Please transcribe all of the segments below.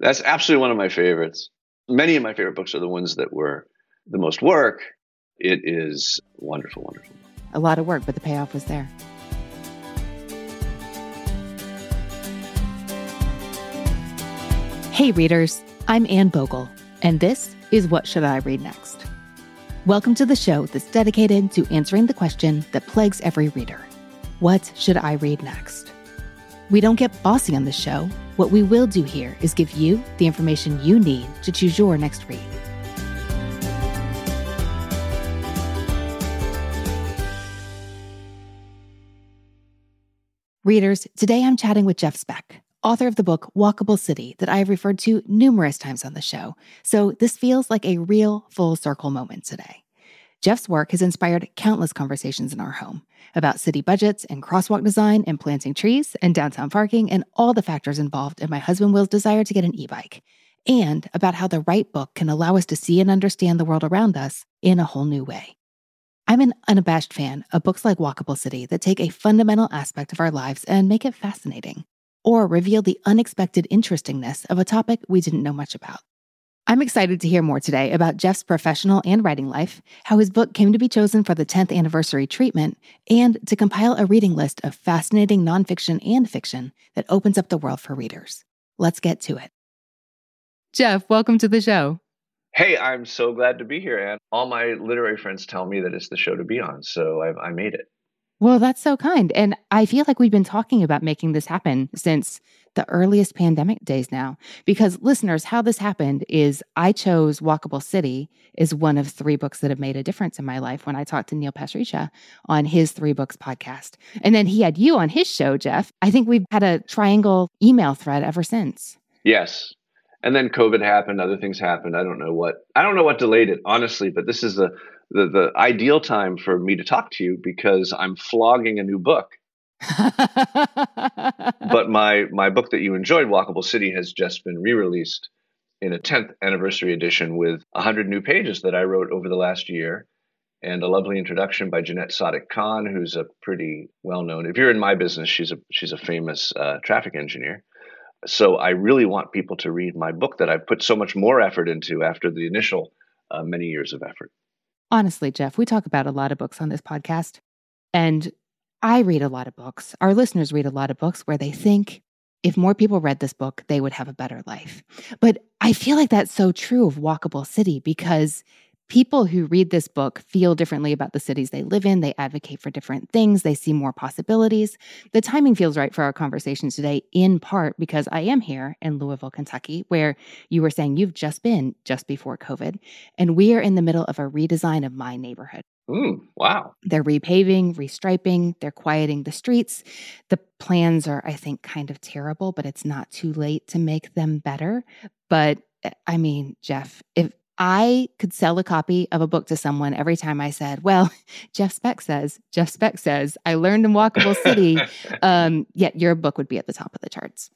That's absolutely one of my favorites. Many of my favorite books are the ones that were the most work. It is wonderful, wonderful. A lot of work, but the payoff was there. Hey, readers, I'm Anne Bogel, and this is What Should I Read Next? Welcome to the show that's dedicated to answering the question that plagues every reader What should I read next? We don't get bossy on this show. What we will do here is give you the information you need to choose your next read. Readers, today I'm chatting with Jeff Speck, author of the book Walkable City that I have referred to numerous times on the show. So this feels like a real full circle moment today. Jeff's work has inspired countless conversations in our home about city budgets and crosswalk design and planting trees and downtown parking and all the factors involved in my husband Will's desire to get an e bike, and about how the right book can allow us to see and understand the world around us in a whole new way. I'm an unabashed fan of books like Walkable City that take a fundamental aspect of our lives and make it fascinating, or reveal the unexpected interestingness of a topic we didn't know much about. I'm excited to hear more today about Jeff's professional and writing life, how his book came to be chosen for the 10th anniversary treatment, and to compile a reading list of fascinating nonfiction and fiction that opens up the world for readers. Let's get to it. Jeff, welcome to the show. Hey, I'm so glad to be here, And All my literary friends tell me that it's the show to be on, so I, I made it. Well, that's so kind. And I feel like we've been talking about making this happen since the earliest pandemic days now. Because listeners, how this happened is I chose Walkable City is one of three books that have made a difference in my life when I talked to Neil Pasricha on his three books podcast. And then he had you on his show, Jeff. I think we've had a triangle email thread ever since. Yes. And then COVID happened, other things happened. I don't know what I don't know what delayed it, honestly, but this is the the, the ideal time for me to talk to you because I'm flogging a new book. but my my book that you enjoyed, Walkable City, has just been re-released in a 10th anniversary edition with 100 new pages that I wrote over the last year and a lovely introduction by Janette Sadik Khan, who's a pretty well known. If you're in my business, she's a she's a famous uh, traffic engineer. So I really want people to read my book that I've put so much more effort into after the initial uh, many years of effort. Honestly, Jeff, we talk about a lot of books on this podcast. And I read a lot of books. Our listeners read a lot of books where they think if more people read this book, they would have a better life. But I feel like that's so true of Walkable City because people who read this book feel differently about the cities they live in. They advocate for different things, they see more possibilities. The timing feels right for our conversation today, in part because I am here in Louisville, Kentucky, where you were saying you've just been just before COVID. And we are in the middle of a redesign of my neighborhood. Mm, wow. They're repaving, restriping, they're quieting the streets. The plans are, I think, kind of terrible, but it's not too late to make them better. But eh, I mean, Jeff, if I could sell a copy of a book to someone every time I said, Well, Jeff Speck says, Jeff Speck says, I learned in Walkable City, um, yet your book would be at the top of the charts.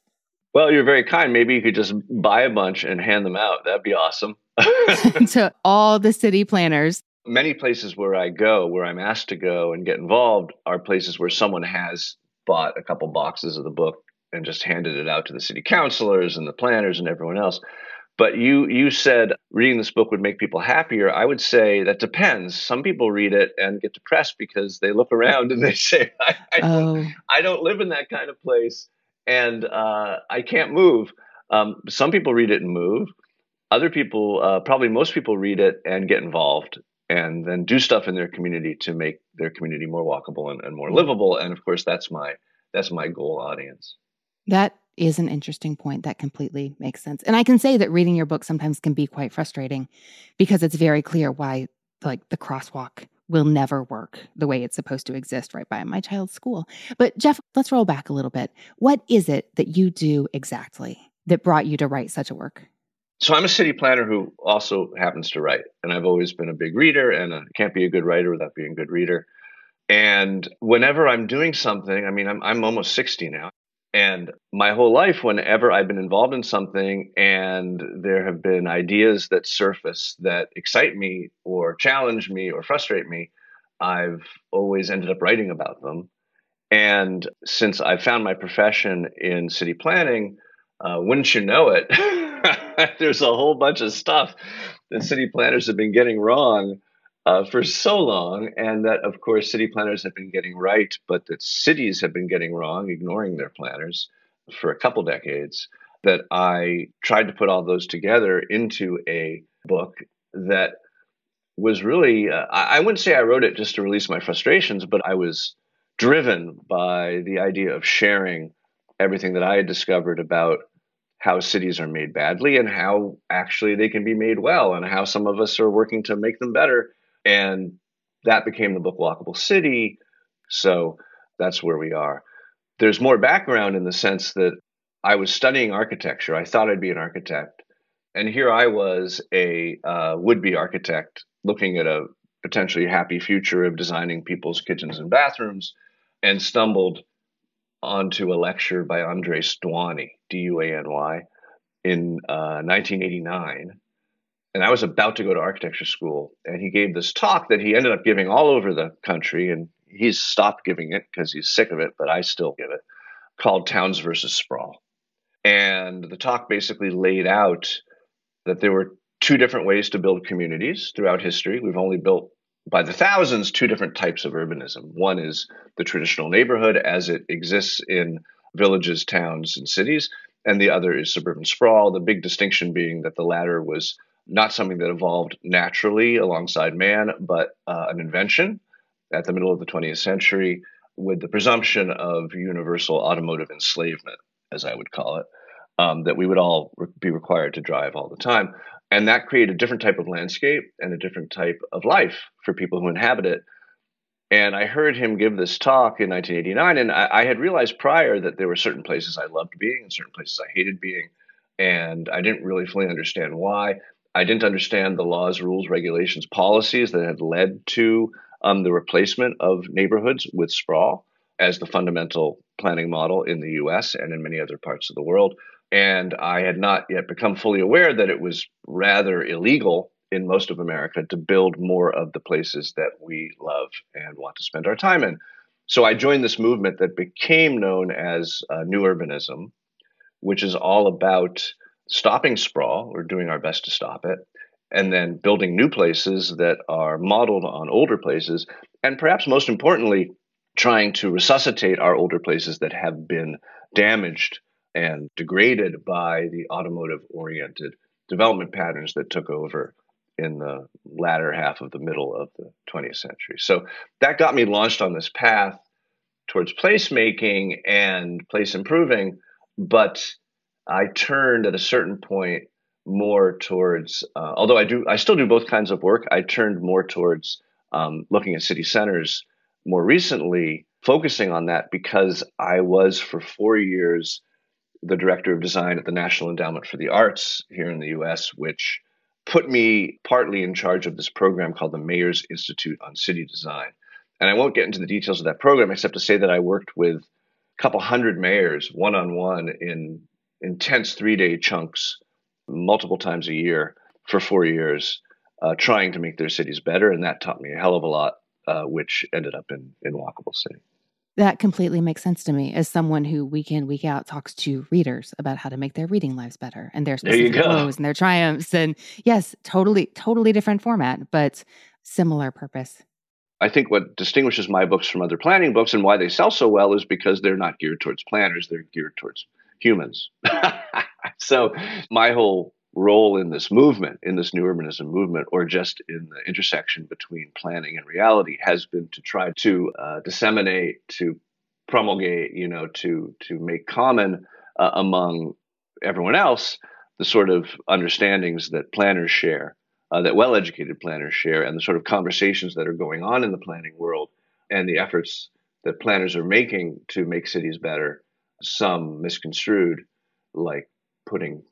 Well, you're very kind. Maybe you could just buy a bunch and hand them out. That'd be awesome. to all the city planners. Many places where I go, where I'm asked to go and get involved, are places where someone has bought a couple boxes of the book and just handed it out to the city councilors and the planners and everyone else. But you you said reading this book would make people happier. I would say that depends. Some people read it and get depressed because they look around and they say, "I, I, oh. don't, I don't, live in that kind of place, and uh, I can't move." Um, some people read it and move. Other people, uh, probably most people, read it and get involved and then do stuff in their community to make their community more walkable and, and more livable. And of course, that's my that's my goal audience. That is an interesting point. That completely makes sense. And I can say that reading your book sometimes can be quite frustrating because it's very clear why like the crosswalk will never work the way it's supposed to exist right by my child's school. But Jeff, let's roll back a little bit. What is it that you do exactly that brought you to write such a work? So I'm a city planner who also happens to write, and I've always been a big reader, and I can't be a good writer without being a good reader. And whenever I'm doing something, I mean, I'm I'm almost 60 now. And my whole life, whenever I've been involved in something and there have been ideas that surface that excite me or challenge me or frustrate me, I've always ended up writing about them. And since I found my profession in city planning, uh, wouldn't you know it, there's a whole bunch of stuff that city planners have been getting wrong uh, for so long, and that, of course, city planners have been getting right, but that cities have been getting wrong, ignoring their planners for a couple decades. That I tried to put all those together into a book that was really, uh, I wouldn't say I wrote it just to release my frustrations, but I was driven by the idea of sharing everything that I had discovered about how cities are made badly and how actually they can be made well and how some of us are working to make them better. And that became the book Walkable City. So that's where we are. There's more background in the sense that I was studying architecture. I thought I'd be an architect. And here I was, a uh, would be architect, looking at a potentially happy future of designing people's kitchens and bathrooms, and stumbled onto a lecture by Andres Duany, D U A N Y, in uh, 1989. And I was about to go to architecture school, and he gave this talk that he ended up giving all over the country. And he's stopped giving it because he's sick of it, but I still give it, called Towns versus Sprawl. And the talk basically laid out that there were two different ways to build communities throughout history. We've only built by the thousands two different types of urbanism. One is the traditional neighborhood as it exists in villages, towns, and cities, and the other is suburban sprawl. The big distinction being that the latter was not something that evolved naturally alongside man, but uh, an invention at the middle of the 20th century with the presumption of universal automotive enslavement, as I would call it, um, that we would all re- be required to drive all the time and that created a different type of landscape and a different type of life for people who inhabit it. And I heard him give this talk in 1989, and I, I, had realized prior that there were certain places I loved being and certain places I hated being, and I didn't really fully understand why. I didn't understand the laws, rules, regulations, policies that had led to um, the replacement of neighborhoods with sprawl as the fundamental planning model in the US and in many other parts of the world. And I had not yet become fully aware that it was rather illegal in most of America to build more of the places that we love and want to spend our time in. So I joined this movement that became known as uh, New Urbanism, which is all about stopping sprawl or doing our best to stop it, and then building new places that are modeled on older places, and perhaps most importantly, trying to resuscitate our older places that have been damaged and degraded by the automotive oriented development patterns that took over in the latter half of the middle of the 20th century. So that got me launched on this path towards placemaking and place improving. But I turned at a certain point more towards, uh, although I do, I still do both kinds of work. I turned more towards um, looking at city centers more recently, focusing on that because I was for four years the director of design at the National Endowment for the Arts here in the US, which put me partly in charge of this program called the Mayor's Institute on City Design. And I won't get into the details of that program except to say that I worked with a couple hundred mayors one on one in intense three day chunks, multiple times a year for four years, uh, trying to make their cities better. And that taught me a hell of a lot, uh, which ended up in, in Walkable City. That completely makes sense to me as someone who week in, week out talks to readers about how to make their reading lives better and their specific woes and their triumphs. And yes, totally, totally different format, but similar purpose. I think what distinguishes my books from other planning books and why they sell so well is because they're not geared towards planners, they're geared towards humans. so my whole role in this movement, in this new urbanism movement, or just in the intersection between planning and reality, has been to try to uh, disseminate, to promulgate, you know, to to make common uh, among everyone else the sort of understandings that planners share, uh, that well-educated planners share, and the sort of conversations that are going on in the planning world, and the efforts that planners are making to make cities better. Some misconstrued, like putting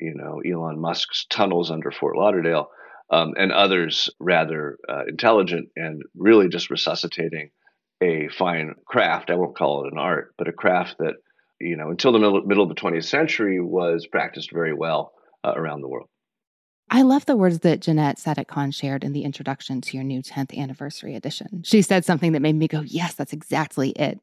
you know Elon Musk's tunnels under Fort Lauderdale, um, and others rather uh, intelligent and really just resuscitating a fine craft. I won't call it an art, but a craft that you know until the middle, middle of the 20th century was practiced very well uh, around the world. I love the words that Janette Sadik Khan shared in the introduction to your new 10th anniversary edition. She said something that made me go, Yes, that's exactly it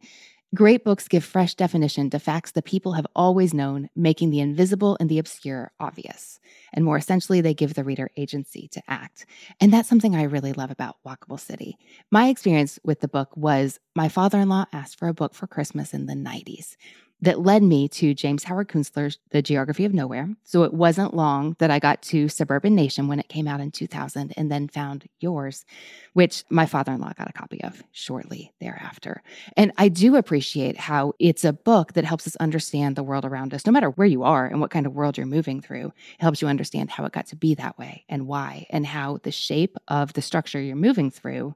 Great books give fresh definition to facts the people have always known, making the invisible and the obscure obvious. And more essentially, they give the reader agency to act. And that's something I really love about Walkable City. My experience with the book was my father in law asked for a book for Christmas in the 90s that led me to James Howard Kunstler's The Geography of Nowhere. So it wasn't long that I got to Suburban Nation when it came out in 2000 and then found yours, which my father in law got a copy of shortly thereafter. And I do appreciate how it's a book that helps us understand the world around us, no matter where you are and what kind of world you're moving through. It helps you understand how it got to be that way and why, and how the shape of the structure you're moving through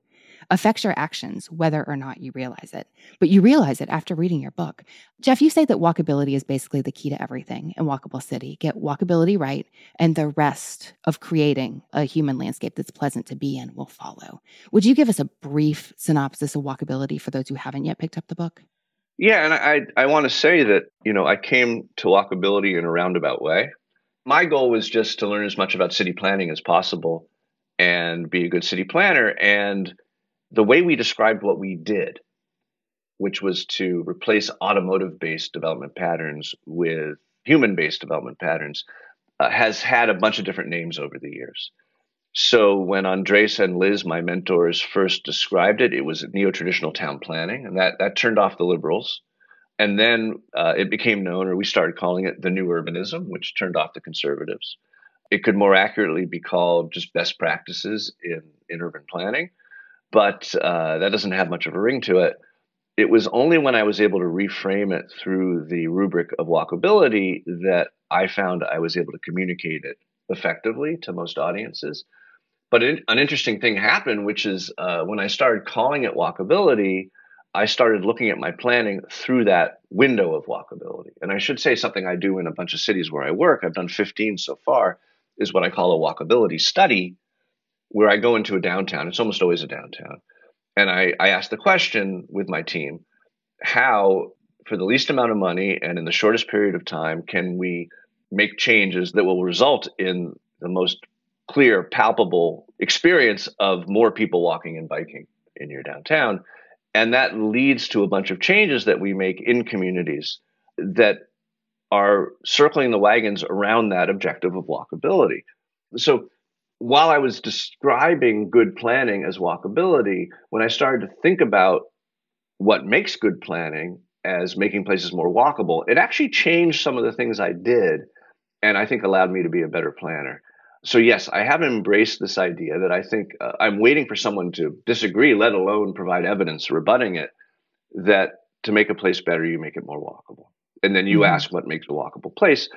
affects your actions, whether or not you realize it. But you realize it after reading your book. Jeff, you say that walkability is basically the key to everything in Walkable City. Get walkability right, and the rest of creating a human landscape that's pleasant to be in will follow. Would you give us a brief synopsis of walkability for those who haven't yet picked up the book? Yeah, and I I want to say that you know I came to walkability in a roundabout way. My goal was just to learn as much about city planning as possible and be a good city planner. And the way we described what we did, which was to replace automotive based development patterns with human based development patterns, uh, has had a bunch of different names over the years. So when Andres and Liz, my mentors, first described it, it was neo traditional town planning, and that, that turned off the liberals. And then uh, it became known, or we started calling it the new urbanism, which turned off the conservatives. It could more accurately be called just best practices in, in urban planning but uh, that doesn't have much of a ring to it. It was only when I was able to reframe it through the rubric of walkability that I found I was able to communicate it effectively to most audiences. But an interesting thing happened, which is uh, when I started calling it walkability, I started looking at my planning through that window of walkability. And I should say something I do in a bunch of cities where I work, I've done 15 so far, is what I call a walkability study, where I go into a downtown, it's almost always a downtown, and I, I ask the question with my team how, for the least amount of money and in the shortest period of time, can we make changes that will result in the most clear, palpable experience of more people walking and biking in your downtown? And that leads to a bunch of changes that we make in communities that are circling the wagons around that objective of walkability. So while I was describing good planning as walkability, when I started to think about what makes good planning as making places more walkable, it actually changed some of the things I did and I think allowed me to be a better planner. So, yes, I have embraced this idea that I think uh, I'm waiting for someone to disagree, let alone provide evidence rebutting it, that to make a place better, you make it more walkable. And then you mm-hmm. ask what makes a walkable place.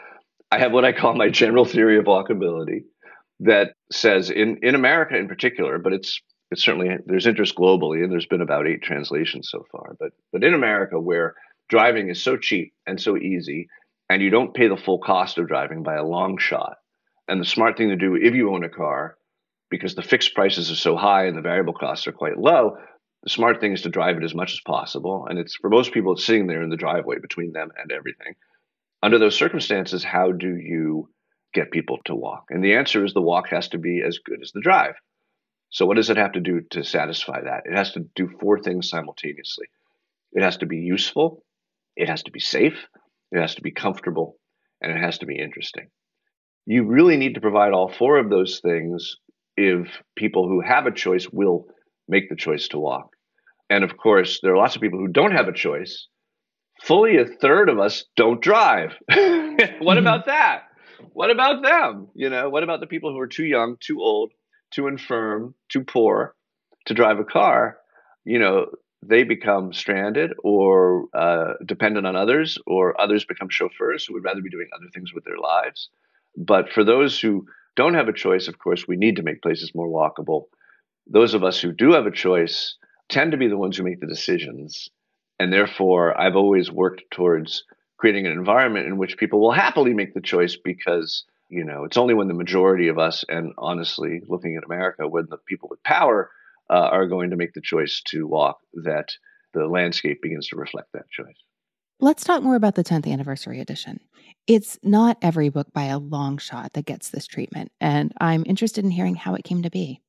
I have what I call my general theory of walkability, that says in in America in particular, but it's it's certainly there's interest globally, and there's been about eight translations so far. But but in America, where driving is so cheap and so easy, and you don't pay the full cost of driving by a long shot, and the smart thing to do if you own a car, because the fixed prices are so high and the variable costs are quite low, the smart thing is to drive it as much as possible. And it's for most people, it's sitting there in the driveway between them and everything. Under those circumstances, how do you get people to walk? And the answer is the walk has to be as good as the drive. So, what does it have to do to satisfy that? It has to do four things simultaneously it has to be useful, it has to be safe, it has to be comfortable, and it has to be interesting. You really need to provide all four of those things if people who have a choice will make the choice to walk. And of course, there are lots of people who don't have a choice. Fully a third of us don't drive. what about that? What about them? You know, what about the people who are too young, too old, too infirm, too poor to drive a car? You know, they become stranded or uh, dependent on others, or others become chauffeurs who would rather be doing other things with their lives. But for those who don't have a choice, of course, we need to make places more walkable. Those of us who do have a choice tend to be the ones who make the decisions. And therefore, I've always worked towards creating an environment in which people will happily make the choice because you know it's only when the majority of us and honestly looking at america when the people with power uh, are going to make the choice to walk that the landscape begins to reflect that choice Let's talk more about the 10th anniversary edition. It's not every book by a long shot that gets this treatment, and I'm interested in hearing how it came to be.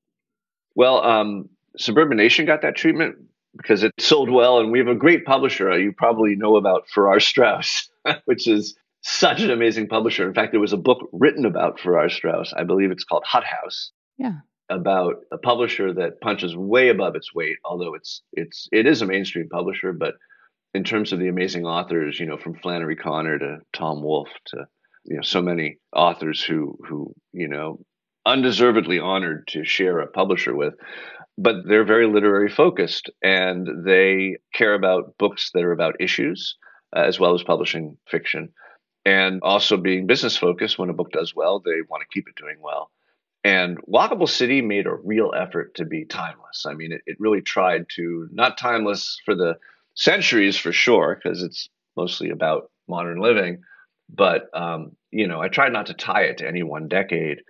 Well, um, Suburban Nation got that treatment because it sold well. And we have a great publisher. Uh, you probably know about Farrar Straus, which is such an amazing publisher. In fact, there was a book written about Farrar Straus. I believe it's called Hothouse. Yeah. About a publisher that punches way above its weight, although it's it's it is a mainstream publisher, but in terms of the amazing authors, you know, from Flannery O'Connor to Tom Wolfe to you know so many authors who who you know undeservedly honored to share a publisher with but they're very literary focused and they care about books that are about issues uh, as well as publishing fiction and also being business focused when a book does well they want to keep it doing well. And walkable city made a real effort to be timeless. I mean it, it really tried to not timeless for the centuries for sure because it's mostly about modern living but um, you know i tried not to tie it to any one decade.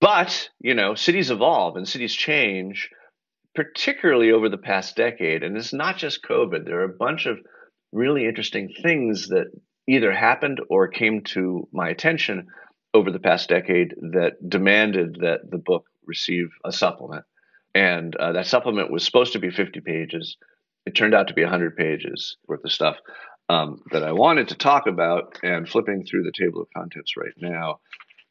But you know cities evolve and cities change particularly over the past decade, and it's not just COVID, there are a bunch of really interesting things that either happened or came to my attention over the past decade that demanded that the book receive a supplement. And uh, that supplement was supposed to be 50 pages. It turned out to be 100 pages worth of stuff um, that I wanted to talk about. And flipping through the table of contents right now,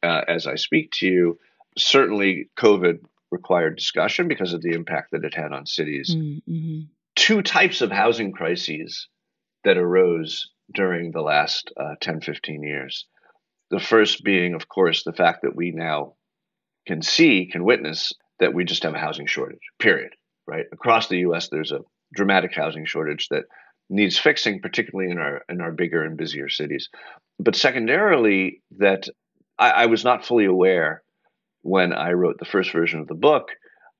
uh, as I speak to you, certainly COVID required discussion because of the impact that it had on cities. Mm-hmm. Two types of housing crises that arose during the last uh, 10, 15 years. The first being, of course, the fact that we now can see, can witness that we just have a housing shortage, period, right? Across the US, there's a dramatic housing shortage that needs fixing, particularly in our in our bigger and busier cities. But secondarily, that I, I was not fully aware when I wrote the first version of the book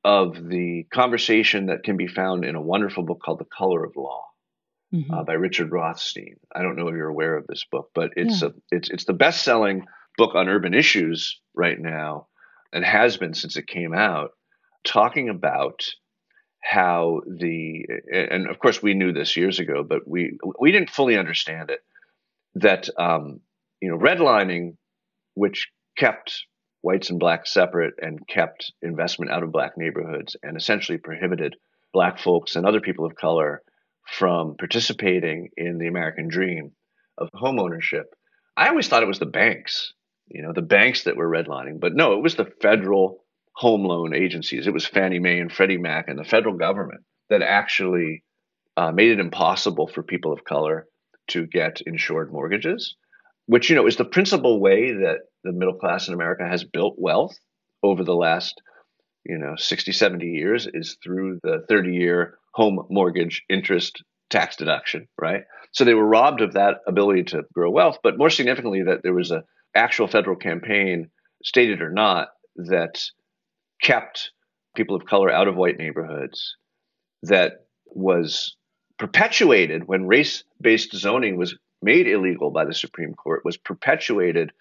of the conversation that can be found in a wonderful book called The Color of Law. Mm-hmm. Uh, by Richard Rothstein. I don't know if you're aware of this book, but it's yeah. a it's it's the best selling book on urban issues right now, and has been since it came out, talking about how the and of course we knew this years ago, but we we didn't fully understand it that um, you know redlining, which kept whites and blacks separate and kept investment out of black neighborhoods and essentially prohibited black folks and other people of color from participating in the American dream of homeownership. I always thought it was the banks, you know, the banks that were redlining, but no, it was the federal home loan agencies. It was Fannie Mae and Freddie Mac and the federal government that actually uh, made it impossible for people of color to get insured mortgages which you know is the principal way that the middle class in America has built wealth over the last you know 60 70 years is through the 30 year home mortgage interest tax deduction right? So they were robbed of that ability to grow wealth but more significantly that there was a actual federal campaign stated or not that kept people of color out of white neighborhoods that was perpetuated when race based zoning was made illegal by the Supreme Court was perpetuated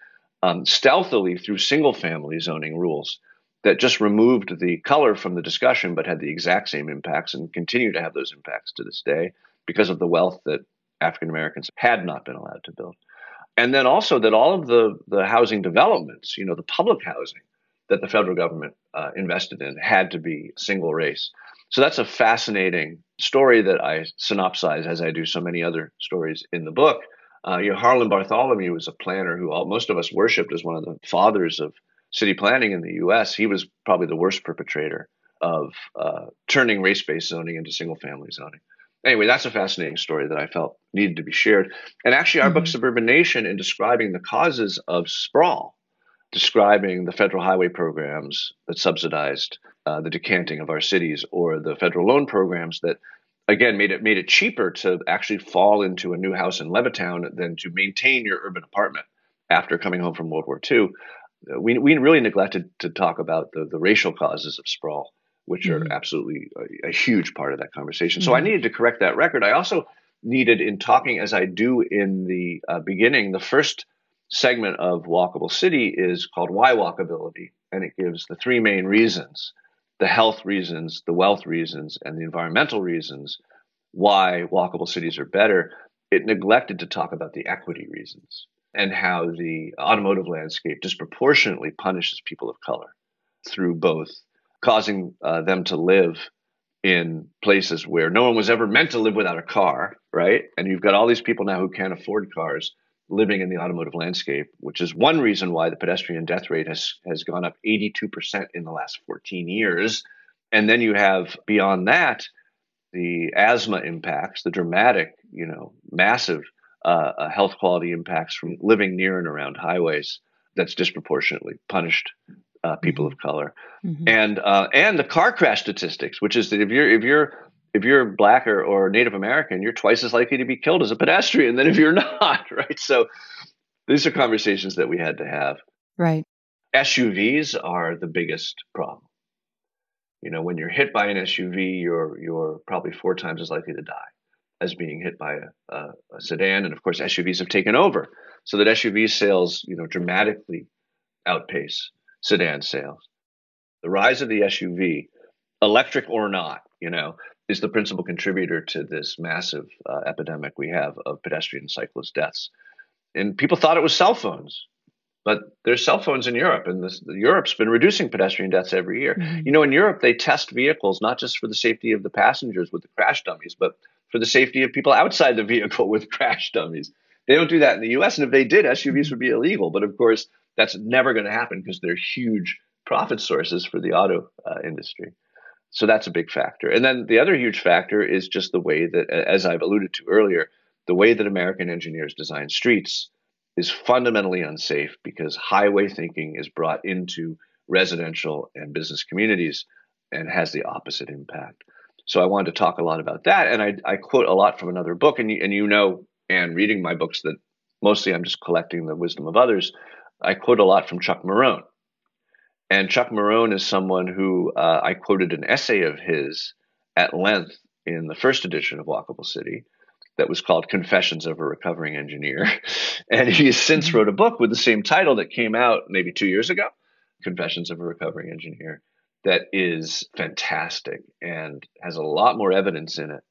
um, stealthily through single family zoning rules that just removed the color from the discussion but had the exact same impacts and continue to have those impacts to this day because of the wealth that African Americans had not been allowed to build. And then also that all of the, the housing developments, you know, the public housing that the federal government uh, invested in had to be single race. So that's a fascinating story that I synopsize as I do so many other stories in the book. Uh, you know, Harlan Bartholomew was a planner who all, most of us worshipped as one of the fathers of city planning in the U.S. He was probably the worst perpetrator of uh, turning race-based zoning into single-family zoning. Anyway, that's a fascinating story that I felt needed to be shared. And actually, our mm-hmm. book, Suburban Nation, in describing the causes of sprawl, describing the federal highway programs that subsidized uh, the decanting of our cities or the federal loan programs that again made it made it cheaper to actually fall into a new house in Levittown than to maintain your urban apartment after coming home from World War II. We, we really neglected to talk about the, the racial causes of sprawl, which mm-hmm. are absolutely a, a, huge part of that conversation. Mm-hmm. So I mm-hmm. needed to correct that record. I also needed, in talking as I do in the uh, beginning, the first segment of Walkable City is called Why Walkability, and it gives the three main reasons the health reasons, the wealth reasons, and the environmental reasons why walkable cities are better. It neglected to talk about the equity reasons and how the automotive landscape disproportionately punishes people of color through both causing uh, them to live in places where no one was ever meant to live without a car, right? And you've got all these people now who can't afford cars living in the automotive landscape, which is one reason why the pedestrian death rate has has gone up 82% in the last 14 years. And then you have beyond that the asthma impacts, the dramatic, you know, massive uh, uh health quality impacts from living near and around highways that's disproportionately punished uh, people mm-hmm. of color, mm-hmm. and uh, and the car crash statistics, which is that if you're if you're if you're black or, or Native American, you're twice as likely to be killed as a pedestrian than if you're not, right? So these are conversations that we had to have. Right. SUVs are the biggest problem. You know, when you're hit by an SUV, you're you're probably four times as likely to die as being hit by a, a, a sedan. And of course, SUVs have taken over, so that SUV sales, you know, dramatically outpace sedan sales. The rise of the SUV, electric or not, you know, is the principal contributor to this massive uh, epidemic we have of pedestrian cyclist deaths. And people thought it was cell phones, but there's cell phones in Europe, and this, Europe's been reducing pedestrian deaths every year. Mm-hmm. You know, in Europe, they test vehicles not just for the safety of the passengers with the crash dummies, but for the safety of people outside the vehicle with crash dummies. They don't do that in the U.S., and if they did, SUVs would be illegal. But of course, that's never going to happen because they're huge profit sources for the auto uh, industry. So that's a big factor. And then the other huge factor is just the way that, as I've alluded to earlier, the way that American engineers design streets is fundamentally unsafe because highway thinking is brought into residential and business communities and has the opposite impact. So I wanted to talk a lot about that. And I, I quote a lot from another book. And you, and you know, and reading my books, that mostly I'm just collecting the wisdom of others. I quote a lot from Chuck Marohn. And Chuck Marohn is someone who uh, I quoted an essay of his at length in the first edition of Walkable City that was called Confessions of a Recovering Engineer. and he has since mm-hmm. wrote a book with the same title that came out maybe two years ago Confessions of a Recovering Engineer that is fantastic and has a lot more evidence in it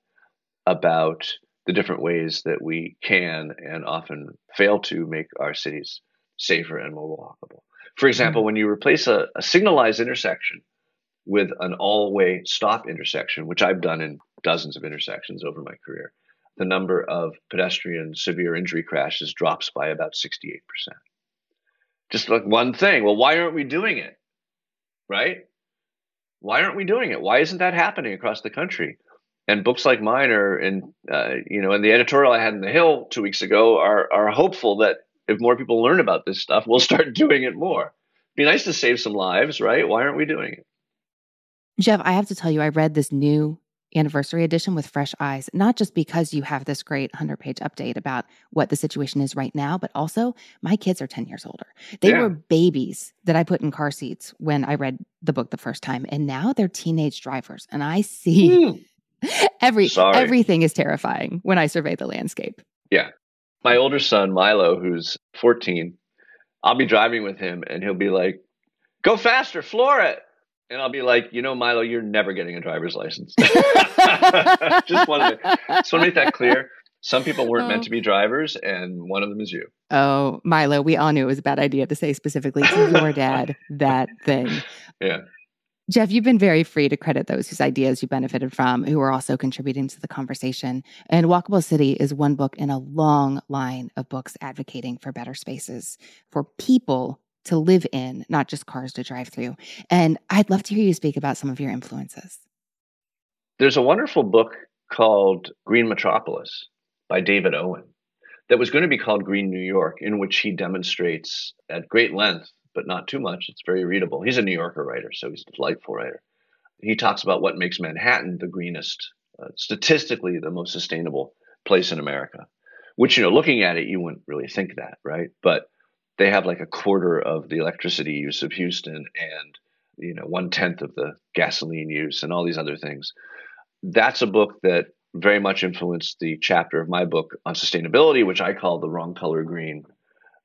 about the different ways that we can and often fail to make our cities safer and more walkable. For example, when you replace a, a signalized intersection with an all way stop intersection, which I've done in dozens of intersections over my career, the number of pedestrian severe injury crashes drops by about 68%. Just like one thing. Well, why aren't we doing it? Right? Why aren't we doing it? Why isn't that happening across the country? And books like mine are, in, uh, you know, and the editorial I had in the Hill two weeks ago are are hopeful that if more people learn about this stuff, we'll start doing it more. Be nice to save some lives, right? Why aren't we doing it? Jeff, I have to tell you, I read this new anniversary edition with fresh eyes, not just because you have this great 100 page update about what the situation is right now, but also my kids are 10 years older. They yeah. were babies that I put in car seats when I read the book the first time, and now they're teenage drivers. And I see mm. every Sorry. everything is terrifying when I survey the landscape. Yeah my older son Milo, who's 14, I'll be driving with him and he'll be like, "Go faster, floor it." And I'll be like, you know, Milo, you're never getting a driver's license. just want to just want to make that clear. Some people weren't oh. meant to be drivers, and one of them is you. Oh, Milo, we all knew it was a bad idea to say specifically to your dad that thing. Yeah. Jeff, you've been very free to credit those whose ideas you benefited from, who are also contributing to the conversation. And Walkable City is one book in a long line of books advocating for better spaces for people to live in, not just cars to drive through. And I'd love to hear you speak about some of your influences. There's a wonderful book called Green Metropolis by David Owen that was going to be called Green New York, in which he demonstrates at great length but not too much. It's very readable. He's a New Yorker writer, so he's a delightful writer. He talks about what makes Manhattan the greenest, uh, statistically the most sustainable place in America. Which you know, looking at it, you wouldn't really think that, right? But they have like a quarter of the electricity use of Houston, and you know, one tenth of the gasoline use, and all these other things. That's a book that very much influenced the chapter of my book on sustainability, which I call the wrong color green,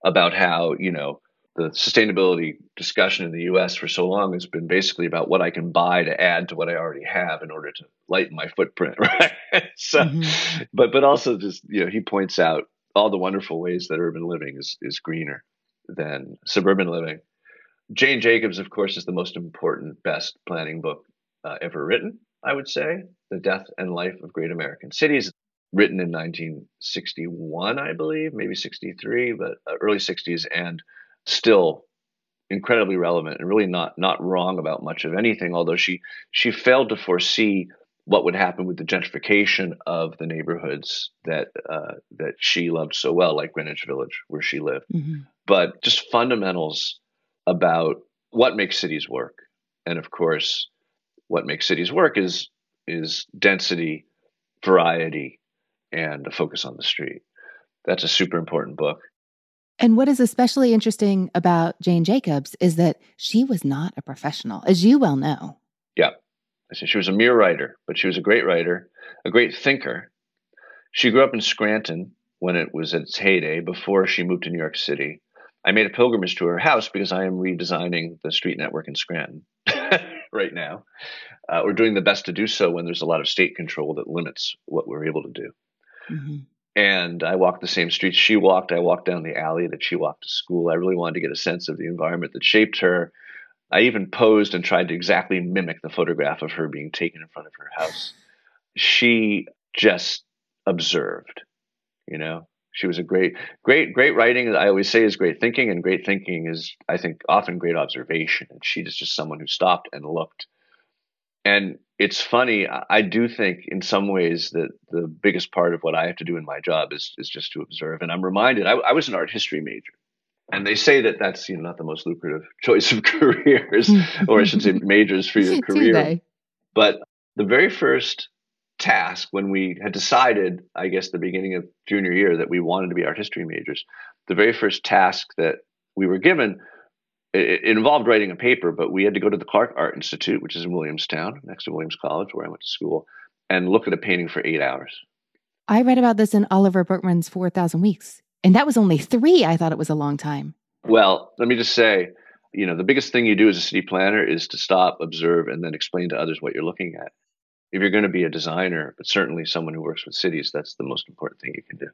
about how you know the sustainability discussion in the US for so long has been basically about what I can buy to add to what I already have in order to lighten my footprint, right? so mm-hmm. but but also just you know he points out all the wonderful ways that urban living is is greener than suburban living. Jane Jacobs of course is the most important best planning book uh, ever written. I would say, The Death and Life of Great American Cities, written in 1961, I believe, maybe 63, but uh, early 60s, and still incredibly relevant and really not not wrong about much of anything. Although she she failed to foresee what would happen with the gentrification of the neighborhoods that uh, that she loved so well, like Greenwich Village, where she lived. Mm-hmm. But just fundamentals about what makes cities work, and of course, what makes cities work is is density, variety, and a focus on the street. That's a super important book. And what is especially interesting about Jane Jacobs is that she was not a professional, as you well know. Yeah. She was a mere writer, but she was a great writer, a great thinker. She grew up in Scranton when it was at its heyday before she moved to New York City. I made a pilgrimage to her house because I am redesigning the street network in Scranton right now. Uh, we're doing the best to do so when there's a lot of state control that limits what we're able to do. Mm-hmm. And I walked the same streets she walked. I walked down the alley that she walked to school. I really wanted to get a sense of the environment that shaped her. I even posed and tried to exactly mimic the photograph of her being taken in front of her house. She just observed, you know. She was a great, great, great writing. I always say is great thinking, and great thinking is, I think, often great observation. And she is just someone who stopped and looked. And it's funny. I do think, in some ways, that the biggest part of what I have to do in my job is is just to observe. And I'm reminded. I, I was an art history major, and they say that that's you know not the most lucrative choice of careers, or I should say majors for your career. But the very first task when we had decided, I guess, the beginning of junior year that we wanted to be art history majors, the very first task that we were given it, involved writing a paper, but we had to go to the Clark Art Institute, which is in Williamstown, next to Williams College, where I went to school, and look at a painting for eight hours. I read about this in Oliver Burkeman's 4,000 Weeks, and that was only three. I thought it was a long time. Well, let me just say, you know, the biggest thing you do as a city planner is to stop, observe, and then explain to others what you're looking at. If you're going to be a designer, but certainly someone who works with cities, that's the most important thing you can do.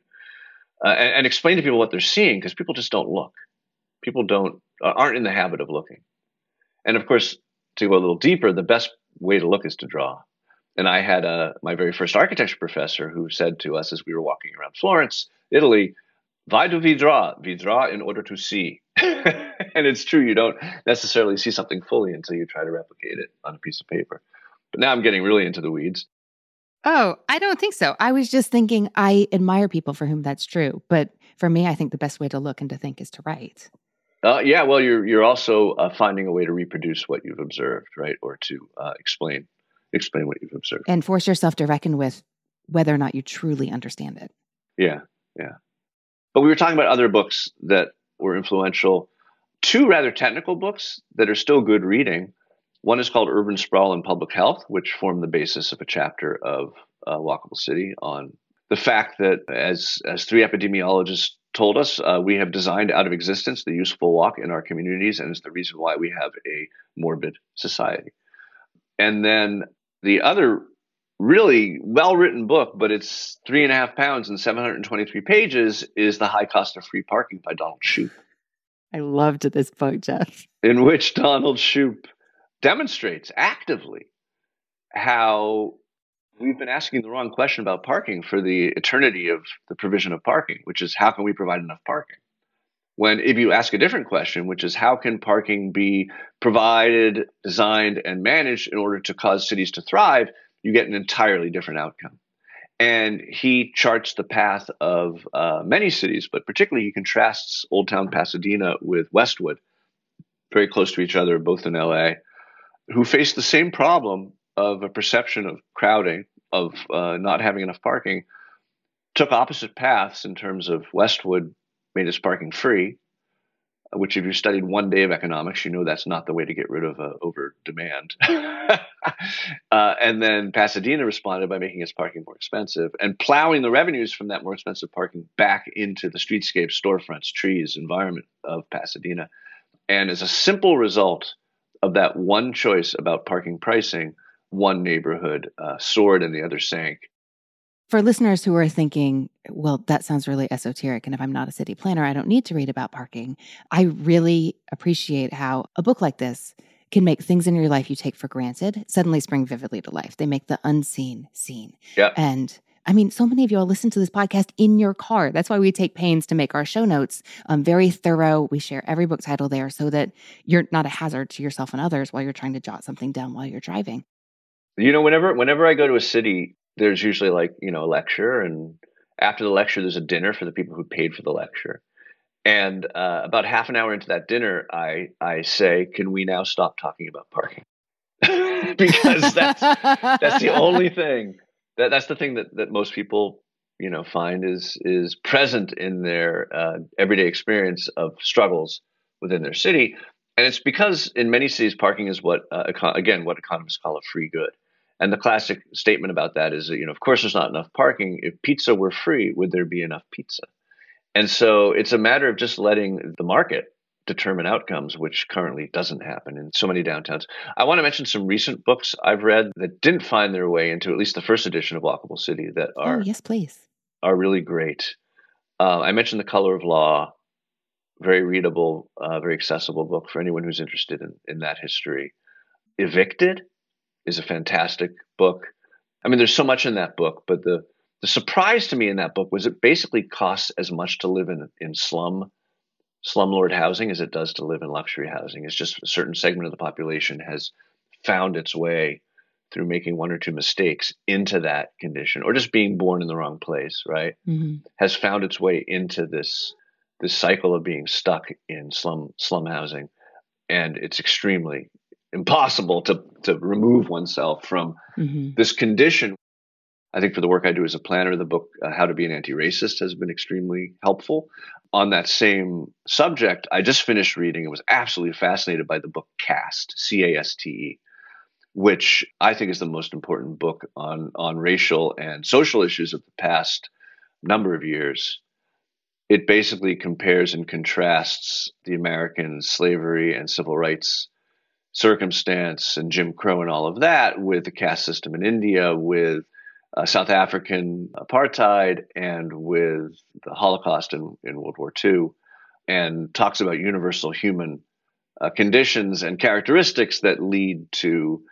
Uh, and, and explain to people what they're seeing because people just don't look. People don't uh, aren't in the habit of looking. And of course, to go a little deeper, the best way to look is to draw. And I had a, uh, my very first architecture professor who said to us as we were walking around Florence, Italy, Why do we draw? We draw in order to see. and it's true, you don't necessarily see something fully until you try to replicate it on a piece of paper. But now I'm getting really into the weeds. Oh, I don't think so. I was just thinking I admire people for whom that's true. But for me, I think the best way to look and to think is to write. Uh, yeah, well, you're you're also uh, finding a way to reproduce what you've observed, right, or to uh, explain explain what you've observed, and force yourself to reckon with whether or not you truly understand it. Yeah, yeah. But we were talking about other books that were influential. Two rather technical books that are still good reading. One is called Urban Sprawl and Public Health, which formed the basis of a chapter of uh, Walkable City on the fact that as as three epidemiologists told us uh, we have designed out of existence the useful walk in our communities, and it's the reason why we have a morbid society. And then the other really well written book, but it's three and a half pounds and 723 pages, is The High Cost of Free Parking by Donald Shoup. I loved this book, Jeff. In which Donald Shoup demonstrates actively how we've been asking the wrong question about parking for the eternity of the provision of parking, which is how can we provide enough parking? When if you ask a different question, which is how can parking be provided, designed, and managed in order to cause cities to thrive, you get an entirely different outcome. And he charts the path of uh, many cities, but particularly he contrasts Old Town Pasadena with Westwood, very close to each other, both in LA, who face the same problem of a perception of crowding, of uh, not having enough parking, took opposite paths in terms of Westwood made its parking free, which if you studied one day of economics, you know that's not the way to get rid of uh, over demand. uh, and then Pasadena responded by making its parking more expensive and plowing the revenues from that more expensive parking back into the streetscape, storefronts, trees, environment of Pasadena. And as a simple result of that one choice about parking pricing, one neighborhood uh, soared and the other sank. For listeners who are thinking, well, that sounds really esoteric, and if I'm not a city planner, I don't need to read about parking, I really appreciate how a book like this can make things in your life you take for granted suddenly spring vividly to life. They make the unseen seen. Yeah. And I mean, so many of you all listen to this podcast in your car. That's why we take pains to make our show notes um, very thorough. We share every book title there so that you're not a hazard to yourself and others while you're trying to jot something down while you're driving. You know, whenever whenever I go to a city, there's usually like you know a lecture, and after the lecture, there's a dinner for the people who paid for the lecture. And uh, about half an hour into that dinner, I I say, "Can we now stop talking about parking?" because that's that's the only thing that that's the thing that that most people you know find is is present in their uh, everyday experience of struggles within their city, and it's because in many cities parking is what uh, econ- again what economists call a free good. And the classic statement about that is that, you know, of course, there's not enough parking. If pizza were free, would there be enough pizza? And so it's a matter of just letting the market determine outcomes, which currently doesn't happen in so many downtowns. I want to mention some recent books I've read that didn't find their way into at least the first edition of Walkable City that oh, are oh, yes, please are really great. Uh, I mentioned The Color of Law, very readable, uh, very accessible book for anyone who's interested in, in that history. Evicted is a fantastic book. I mean, there's so much in that book, but the the surprise to me in that book was it basically costs as much to live in in slum slumlord housing as it does to live in luxury housing. It's just a certain segment of the population has found its way through making one or two mistakes into that condition or just being born in the wrong place, right? Mm-hmm. Has found its way into this this cycle of being stuck in slum slum housing and it's extremely impossible to to remove oneself from mm-hmm. this condition I think for the work I do as a planner, the book uh, How to Be an Anti-Racist has been extremely helpful. On that same subject, I just finished reading and was absolutely fascinated by the book Caste, C A S T E, which I think is the most important book on on racial and social issues of the past number of years. It basically compares and contrasts the American slavery and civil rights circumstance and Jim Crow and all of that with the caste system in India, with uh, South African apartheid and with the Holocaust in, in World War II, and talks about universal human uh, conditions and characteristics that lead to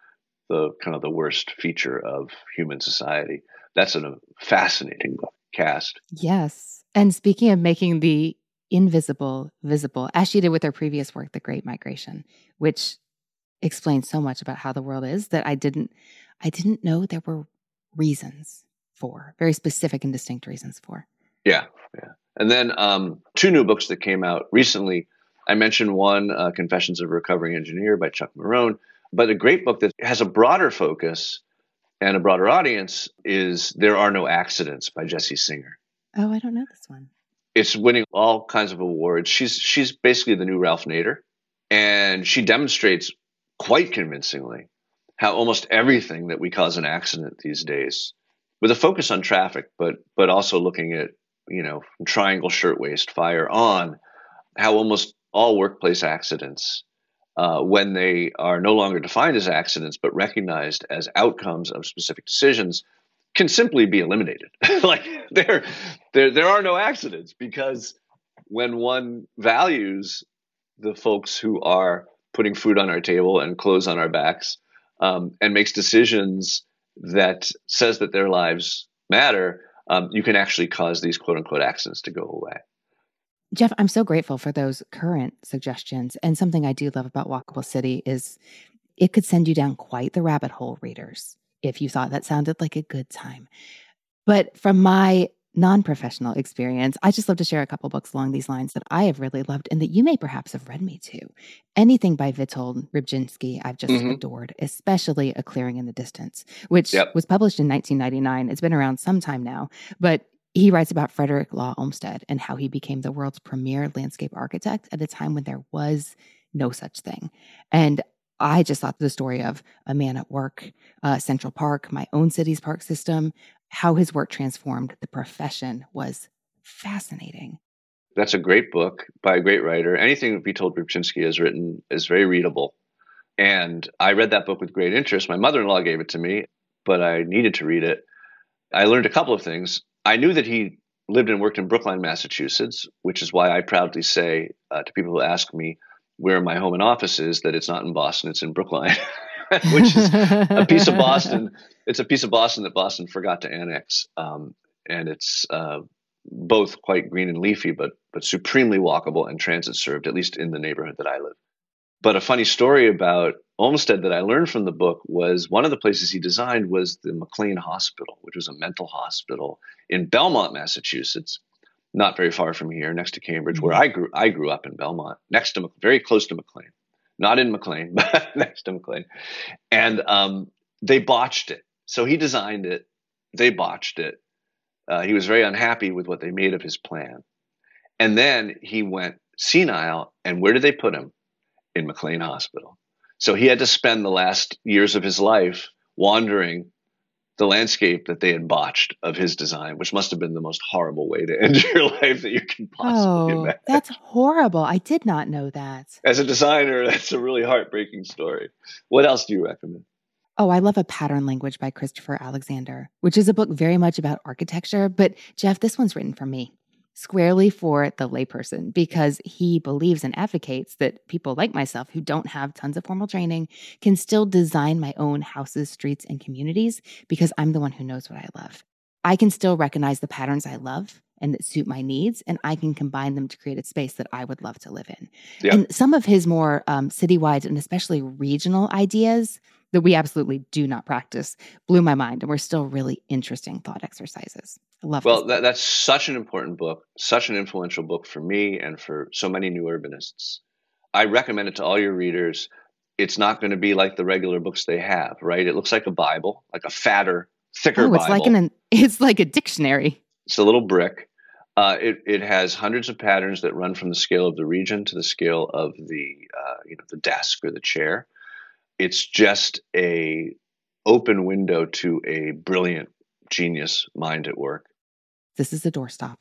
the kind of the worst feature of human society. That's a fascinating Caste. Yes. And speaking of making the invisible visible, as she did with her previous work, The Great Migration, which explains so much about how the world is that I didn't I didn't know there were reasons for, very specific and distinct reasons for. Yeah, yeah. And then um, two new books that came out recently. I mentioned one, uh, Confessions of a Recovering Engineer by Chuck Marohn, but a great book that has a broader focus and a broader audience is There Are No Accidents by Jessie Singer. Oh, I don't know this one. It's winning all kinds of awards. She's she's basically the new Ralph Nader, and she demonstrates quite convincingly how almost everything that we cause an accident these days, with a focus on traffic, but but also looking at you know triangle shirtwaist fire on, how almost all workplace accidents, uh, when they are no longer defined as accidents but recognized as outcomes of specific decisions, can simply be eliminated. like there, there there are no accidents because when one values the folks who are putting food on our table and clothes on our backs um, and makes decisions that says that their lives matter, um, you can actually cause these quote unquote accidents to go away. Jeff, I'm so grateful for those current suggestions. And something I do love about Walkable City is it could send you down quite the rabbit hole, readers, if you thought that sounded like a good time. But from my non professional experience, I just love to share a couple books along these lines that I have really loved and that you may perhaps have read me to. Anything by Witold Rybczynski, I've just mm-hmm. adored, especially A Clearing in the Distance, which yep. was published in 1999. It's been around some time now, but he writes about Frederick Law Olmsted and how he became the world's premier landscape architect at a time when there was no such thing. And I just thought the story of a man at work, uh, Central Park, my own city's park system, how his work transformed the profession was fascinating. That's a great book by a great writer. Anything Witold Rybczynski has written is very readable. And I read that book with great interest. My mother in law gave it to me, but I needed to read it. I learned a couple of things. I knew that he lived and worked in Brookline, Massachusetts, which is why I proudly say uh, to people who ask me, where my home and office is that it's not in Boston, it's in Brookline, which is a piece of Boston. It's a piece of Boston that Boston forgot to annex. Um, and it's uh, both quite green and leafy, but but supremely walkable and transit served, at least in the neighborhood that I live. But a funny story about Olmsted that I learned from the book was one of the places he designed was the McLean Hospital, which was a mental hospital in Belmont, Massachusetts, not very far from here, next to Cambridge, mm-hmm. where I grew. I grew up in Belmont, next to very close to McLean, not in McLean, but next to McLean, and um, they botched it. So he designed it, they botched it, uh, he was very unhappy with what they made of his plan. And then he went senile. And where did they put him? In McLean Hospital. So he had to spend the last years of his life wandering the landscape that they had botched of his design, which must have been the most horrible way to end your life that you can possibly oh, imagine. That's horrible. I did not know that. As a designer, that's a really heartbreaking story. What else do you recommend? Oh, I love A Pattern Language by Christopher Alexander, which is a book very much about architecture. But Jeff, this one's written for me, squarely for the layperson, because he believes and advocates that people like myself who don't have tons of formal training can still design my own houses, streets, and communities because I'm the one who knows what I love. I can still recognize the patterns I love and that suit my needs, and I can combine them to create a space that I would love to live in. Yep. And some of his more um, citywide and especially regional ideas that we absolutely do not practice blew my mind and we're still really interesting thought exercises. I love Well, that, that's such an important book, such an influential book for me and for so many new urbanists. I recommend it to all your readers. It's not going to be like the regular books they have, right? It looks like a Bible, like a fatter, thicker oh, it's Bible. like an it's like a dictionary. It's a little brick. Uh, it, it has hundreds of patterns that run from the scale of the region to the scale of the uh, you know the desk or the chair it's just a open window to a brilliant genius mind at work. This is a doorstop.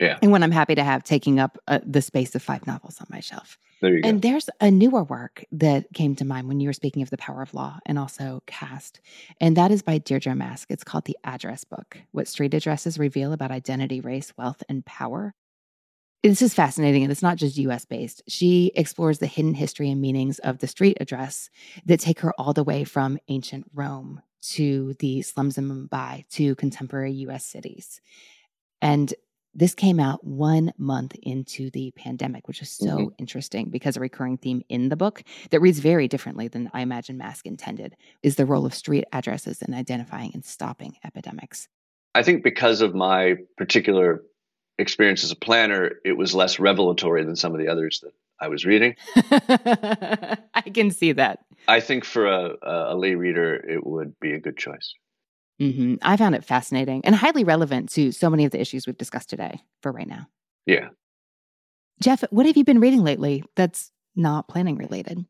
Yeah. And when I'm happy to have taking up uh, the space of five novels on my shelf. There you go. And there's a newer work that came to mind when you were speaking of the power of law and also caste. And that is by Deirdre Mask. It's called The Address Book What Street Addresses Reveal About Identity, Race, Wealth, and Power this is fascinating and it's not just US based. She explores the hidden history and meanings of the street address that take her all the way from ancient Rome to the slums in Mumbai to contemporary US cities. And this came out one month into the pandemic, which is so mm-hmm. interesting because a recurring theme in the book that reads very differently than I imagine Mask intended is the role of street addresses in identifying and stopping epidemics. I think because of my particular experience as a planner, it was less revelatory than some of the others that I was reading. I can see that. I think for a, a lay reader, it would be a good choice. Mm-hmm. I found it fascinating and highly relevant to so many of the issues we've discussed today for right now. Yeah. Jeff, what have you been reading lately that's not planning related?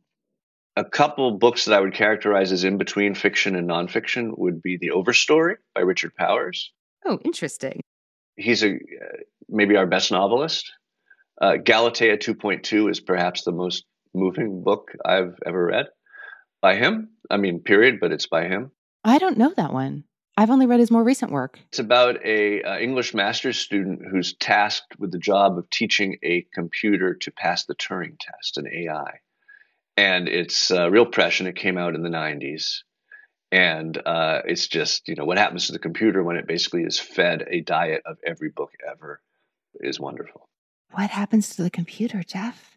A couple books that I would characterize as in between fiction and nonfiction would be The Overstory by Richard Powers. Oh, interesting. He's a maybe our best novelist. Uh, Galatea 2.2 is perhaps the most moving book I've ever read by him. I mean, period, but it's by him. I don't know that one. I've only read his more recent work. It's about a uh, English master's student who's tasked with the job of teaching a computer to pass the Turing test, an AI. And it's uh, real prescient. It came out in the 90s. And uh, it's just, you know, what happens to the computer when it basically is fed a diet of every book ever is wonderful. What happens to the computer, Jeff?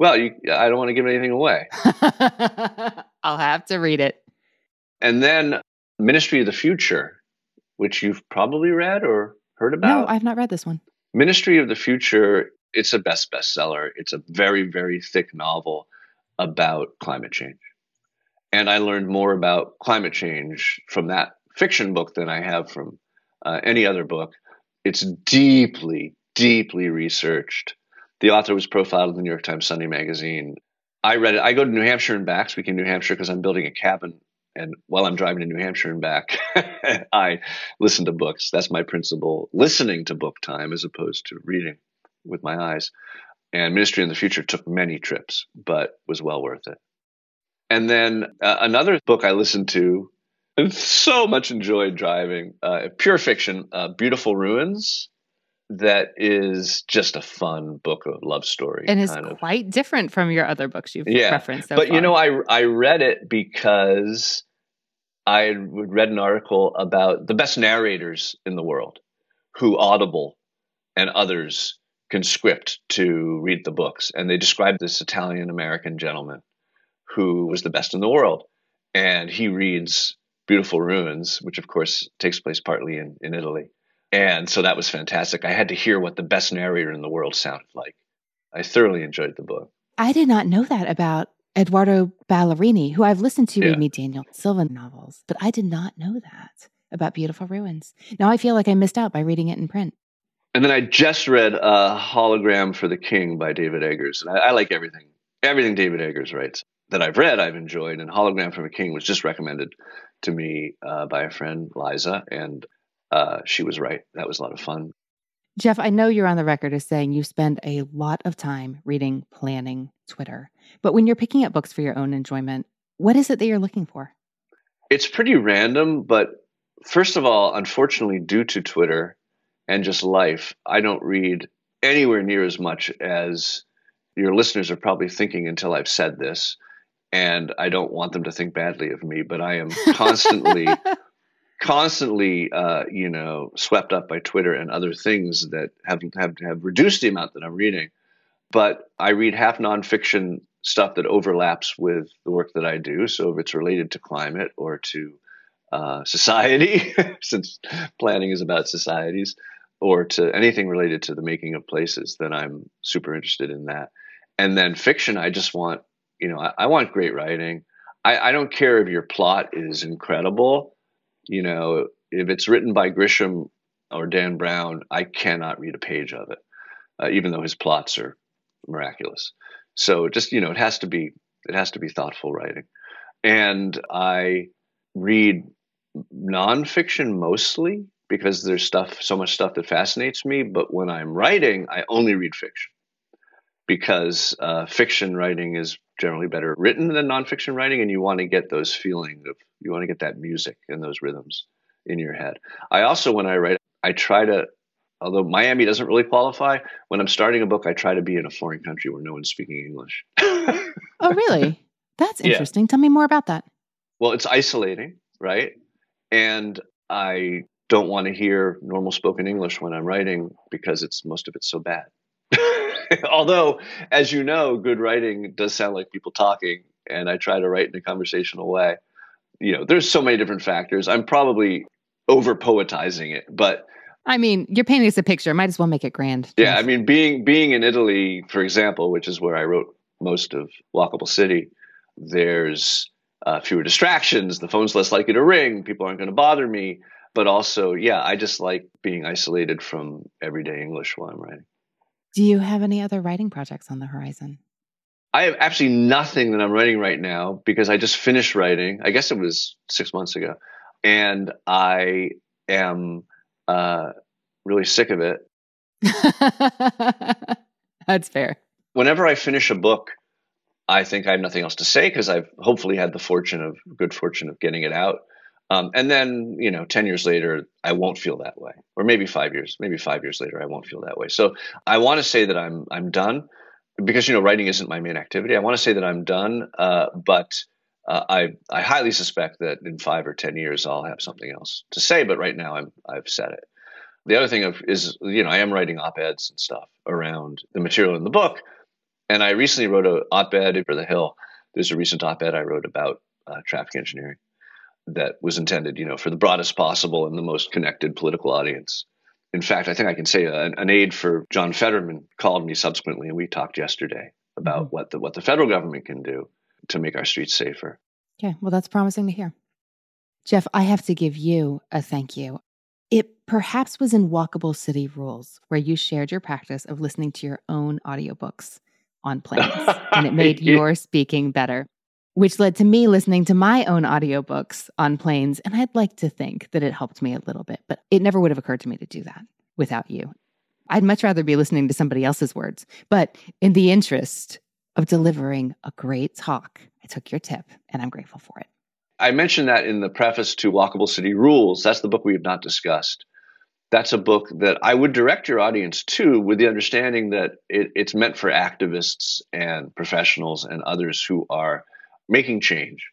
Well, you, I don't want to give anything away. I'll have to read it. And then Ministry of the Future, which you've probably read or heard about. No, I've not read this one. Ministry of the Future, it's a best bestseller. It's a very, very thick novel about climate change. And I learned more about climate change from that fiction book than I have from uh, any other book. It's deeply, deeply researched. The author was profiled in the New York Times Sunday magazine. I read it. I go to New Hampshire and back, speaking New Hampshire, because I'm building a cabin. And while I'm driving to New Hampshire and back, I listen to books. That's my principal listening to book time as opposed to reading with my eyes. And Ministry in the Future took many trips, but was well worth it. And then uh, another book I listened to and so much enjoyed driving, uh, pure fiction, uh, Beautiful Ruins that is just a fun book of love story. And is quite of. different from your other books you've yeah, referenced so But far. you know, I I read it because I read an article about the best narrators in the world who Audible and others conscript to read the books. And they described this Italian American gentleman who was the best in the world. And he reads Beautiful Ruins, which of course takes place partly in, in Italy. And so that was fantastic. I had to hear what the best narrator in the world sounded like. I thoroughly enjoyed the book. I did not know that about Eduardo Ballerini, who I've listened to yeah. read me Daniel Silva novels, but I did not know that about Beautiful Ruins. Now I feel like I missed out by reading it in print. And then I just read uh, Hologram for the King by David Eggers. And I, I like everything, everything David Eggers writes that I've read, I've enjoyed. And Hologram for a King was just recommended to me uh, by a friend, Liza. And uh, she was right. That was a lot of fun. Jeff, I know you're on the record as saying you spend a lot of time reading, planning Twitter. But when you're picking up books for your own enjoyment, what is it that you're looking for? It's pretty random, but first of all, unfortunately, due to Twitter and just life, I don't read anywhere near as much as your listeners are probably thinking until I've said this. And I don't want them to think badly of me, but I am constantly constantly, uh, you know, swept up by Twitter and other things that have, have have reduced the amount that I'm reading. But I read half nonfiction stuff that overlaps with the work that I do. So if it's related to climate or to uh, society, since planning is about societies, or to anything related to the making of places, then I'm super interested in that. And then fiction, I just want, you know, I, I want great writing. I, I don't care if your plot is incredible you know, if it's written by Grisham or Dan Brown, I cannot read a page of it, uh, even though his plots are miraculous. So just you know, it has to be it has to be thoughtful writing, and I read nonfiction mostly because there's stuff so much stuff that fascinates me. But when I'm writing, I only read fiction because uh, fiction writing is generally better written than nonfiction writing, and you want to get those feeling of you want to get that music and those rhythms in your head. I also, when I write, I try to, although Miami doesn't really qualify, when I'm starting a book, I try to be in a foreign country where no one's speaking English. oh, really? That's interesting. Yeah. Tell me more about that. Well, it's isolating, right? And I don't want to hear normal spoken English when I'm writing because it's most of it's so bad. Although, as you know, good writing does sound like people talking, and I try to write in a conversational way. You know, there's so many different factors. I'm probably over poetizing it, but I mean, you're painting us a picture. Might as well make it grand. Yeah, I mean, being being in Italy, for example, which is where I wrote most of Walkable City, there's uh, fewer distractions. The phone's less likely to ring. People aren't going to bother me. But also, yeah, I just like being isolated from everyday English while I'm writing. Do you have any other writing projects on the horizon? I have absolutely nothing that I'm writing right now because I just finished writing. I guess it was six months ago. And I am uh, really sick of it. That's fair. Whenever I finish a book, I think I have nothing else to say because I've hopefully had the fortune of good fortune of getting it out. Um, and then, you know, 10 years later, I won't feel that way. Or maybe five years, maybe five years later, I won't feel that way. So I want to say that I'm, I'm done because, you know, writing isn't my main activity. I want to say that I'm done. Uh, but uh, I, I highly suspect that in five or 10 years, I'll have something else to say. But right now, I'm, I've said it. The other thing is, you know, I am writing op eds and stuff around the material in the book. And I recently wrote an op ed for The Hill. There's a recent op ed I wrote about uh, traffic engineering that was intended, you know, for the broadest possible and the most connected political audience. In fact, I think I can say an, an aide for John Fetterman called me subsequently, and we talked yesterday about mm-hmm. what the what the federal government can do to make our streets safer. Okay, well, that's promising to hear. Jeff, I have to give you a thank you. It perhaps was in Walkable City Rules where you shared your practice of listening to your own audiobooks on planes, and it made your speaking better which led to me listening to my own audiobooks on planes. And I'd like to think that it helped me a little bit, but it never would have occurred to me to do that without you. I'd much rather be listening to somebody else's words. But in the interest of delivering a great talk, I took your tip and I'm grateful for it. I mentioned that in the preface to Walkable City Rules. That's the book we have not discussed. that's a book that I would direct your audience to with the understanding that it, it's meant for activists and professionals and others who are making change.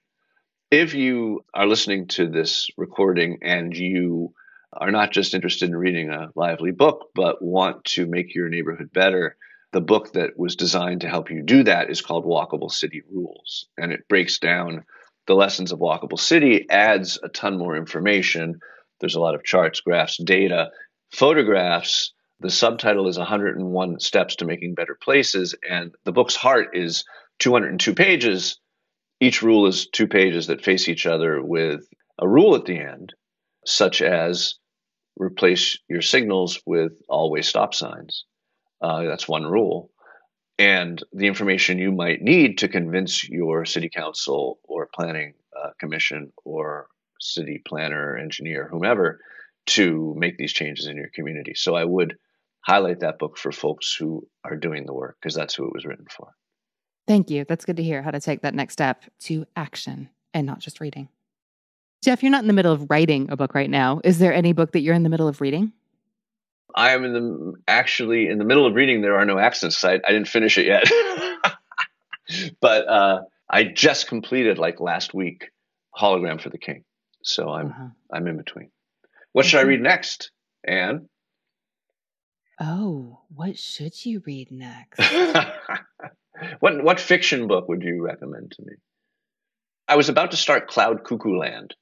If you are listening to this recording and you are not just interested in reading a lively book, but want to make your neighborhood better, the book that was designed to help you do that is called Walkable City Rules. And it breaks down the lessons of Walkable City, adds a ton more information there's a lot of charts, graphs, data, photographs. The subtitle is 101 Steps to Making Better Places. And the book's heart is 202 pages. Each rule is two pages that face each other with a rule at the end, such as replace your signals with always stop signs. Uh, that's one rule. And the information you might need to convince your city council or planning uh, commission or city planner, engineer, whomever, to make these changes in your community. So I would highlight that book for folks who are doing the work because that's who it was written for. Thank you. That's good to hear how to take that next step to action and not just reading. Jeff, you're not in the middle of writing a book right now. Is there any book that you're in the middle of reading? I am in the actually in the middle of reading. There are no accidents. I, I didn't finish it yet, but uh, I just completed like last week. Hologram for the King. So I'm uh-huh. I'm in between. What should I read next, Anne? Oh, what should you read next? what what fiction book would you recommend to me? I was about to start Cloud Cuckoo Land.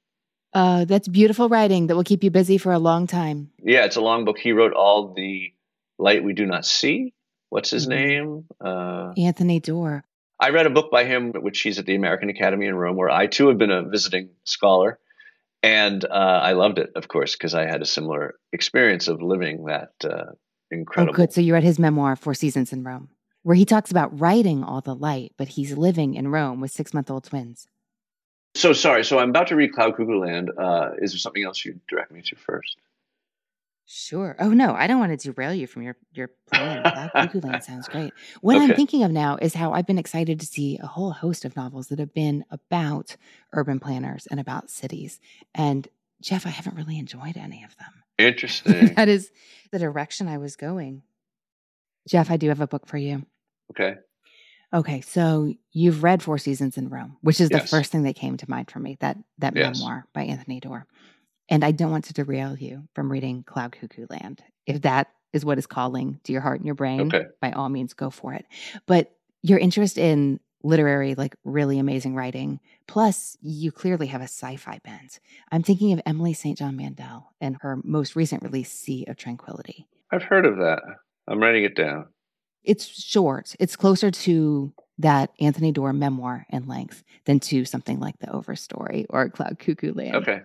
Uh, that's beautiful writing that will keep you busy for a long time. Yeah, it's a long book. He wrote all the Light We Do Not See. What's his mm-hmm. name? Uh, Anthony Doerr. I read a book by him, which he's at the American Academy in Rome, where I too have been a visiting scholar and uh, I loved it, of course, because I had a similar experience of living that uh, incredible. Oh, good. So you read his memoir, Four Seasons in Rome, where he talks about writing all the light, but he's living in Rome with six month old twins. So sorry. So I'm about to read Cloud Cuckoo Land. Uh, is there something else you'd direct me to first? Sure. Oh no, I don't want to derail you from your your plan. Cloud Cuckoo Land sounds great. What okay. I'm thinking of now is how I've been excited to see a whole host of novels that have been about urban planners and about cities. And Jeff, I haven't really enjoyed any of them. Interesting. that is the direction I was going. Jeff, I do have a book for you. Okay. Okay, so you've read Four Seasons in Rome, which is yes. the first thing that came to mind for me. That that yes. memoir by Anthony Doerr. And I don't want to derail you from reading Cloud Cuckoo Land. If that is what is calling to your heart and your brain, okay. by all means, go for it. But your interest in literary, like really amazing writing, plus you clearly have a sci fi bent. I'm thinking of Emily St. John Mandel and her most recent release, Sea of Tranquility. I've heard of that. I'm writing it down. It's short, it's closer to that Anthony Doerr memoir in length than to something like The Overstory or Cloud Cuckoo Land. Okay.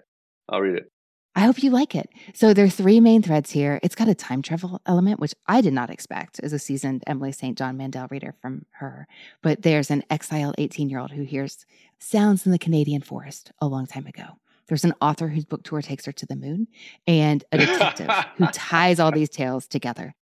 I'll read it. I hope you like it. So there are three main threads here. It's got a time travel element, which I did not expect as a seasoned Emily St. John Mandel reader from her. But there's an exiled 18 year old who hears sounds in the Canadian forest a long time ago. There's an author whose book tour takes her to the moon, and a detective who ties all these tales together.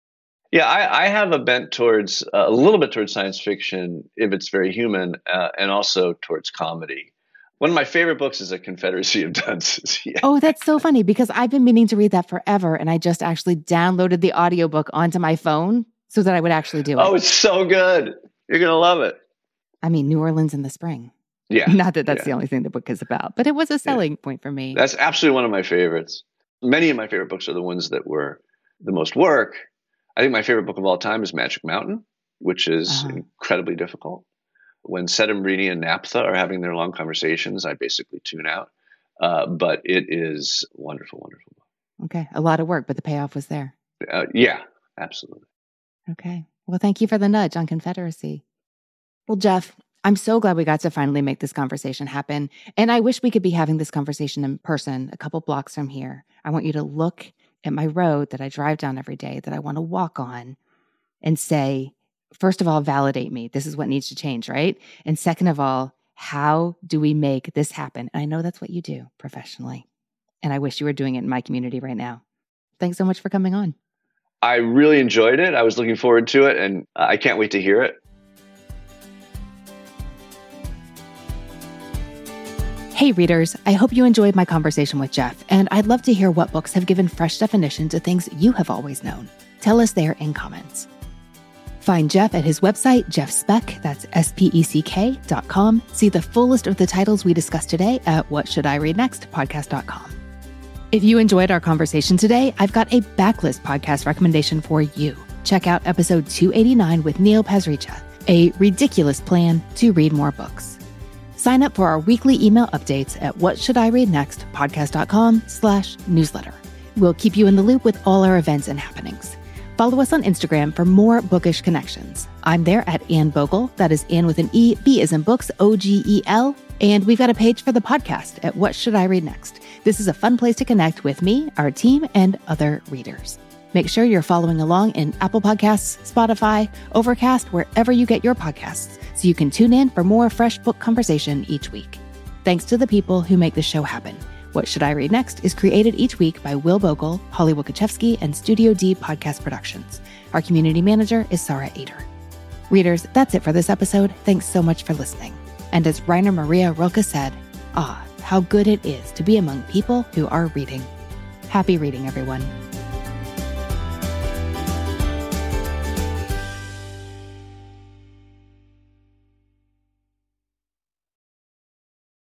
Yeah, I, I have a bent towards uh, a little bit towards science fiction if it's very human, uh, and also towards comedy. One of my favorite books is A Confederacy of Dunces. yeah. Oh, that's so funny because I've been meaning to read that forever. And I just actually downloaded the audiobook onto my phone so that I would actually do it. Oh, it's so good. You're going to love it. I mean, New Orleans in the spring. Yeah. Not that that's yeah. the only thing the book is about, but it was a selling yeah. point for me. That's absolutely one of my favorites. Many of my favorite books are the ones that were the most work. I think my favorite book of all time is Magic Mountain, which is uh-huh. incredibly difficult when Settembrini and Naphta are having their long conversations, I basically tune out. Uh, but it is wonderful, wonderful. Book. Okay, a lot of work, but the payoff was there. Uh, yeah, absolutely. Okay. Well, thank you for the nudge on Confederacy. Well, Jeff, I'm so glad we got to finally make this conversation happen. And I wish we could be having this conversation in person a couple blocks from here. I want you to look at my road that I drive down every day that I want to walk on and say, first of all, validate me. This is what needs to change, right? And second of all, how do we make this happen? And I know that's what you do professionally. And I wish you were doing it in my community right now. Thanks so much for coming on. I really enjoyed it. I was looking forward to it, and I can't wait to hear it. Hey, readers, I hope you enjoyed my conversation with Jeff, and I'd love to hear what books have given fresh definition to things you have always known. Tell us there in comments. Find Jeff at his website, Jeff Speck, that's S P E C K dot com. See the full list of the titles we discussed today at What Should I Read Next podcast.com. If you enjoyed our conversation today, I've got a backlist podcast recommendation for you. Check out episode 289 with Neil Pasricha, a ridiculous plan to read more books. Sign up for our weekly email updates at whatshouldireadnextpodcast.com slash newsletter. We'll keep you in the loop with all our events and happenings. Follow us on Instagram for more bookish connections. I'm there at Anne Bogel. That is Anne with an E, B is in books, O G E L. And we've got a page for the podcast at What Should I Read Next? This is a fun place to connect with me, our team, and other readers. Make sure you're following along in Apple Podcasts, Spotify, Overcast, wherever you get your podcasts, so you can tune in for more fresh book conversation each week. Thanks to the people who make the show happen. What Should I Read Next is created each week by Will Bogel, Holly Wukachevsky, and Studio D Podcast Productions. Our community manager is Sarah Ader. Readers, that's it for this episode. Thanks so much for listening. And as Rainer Maria Rilke said, ah, how good it is to be among people who are reading. Happy reading, everyone.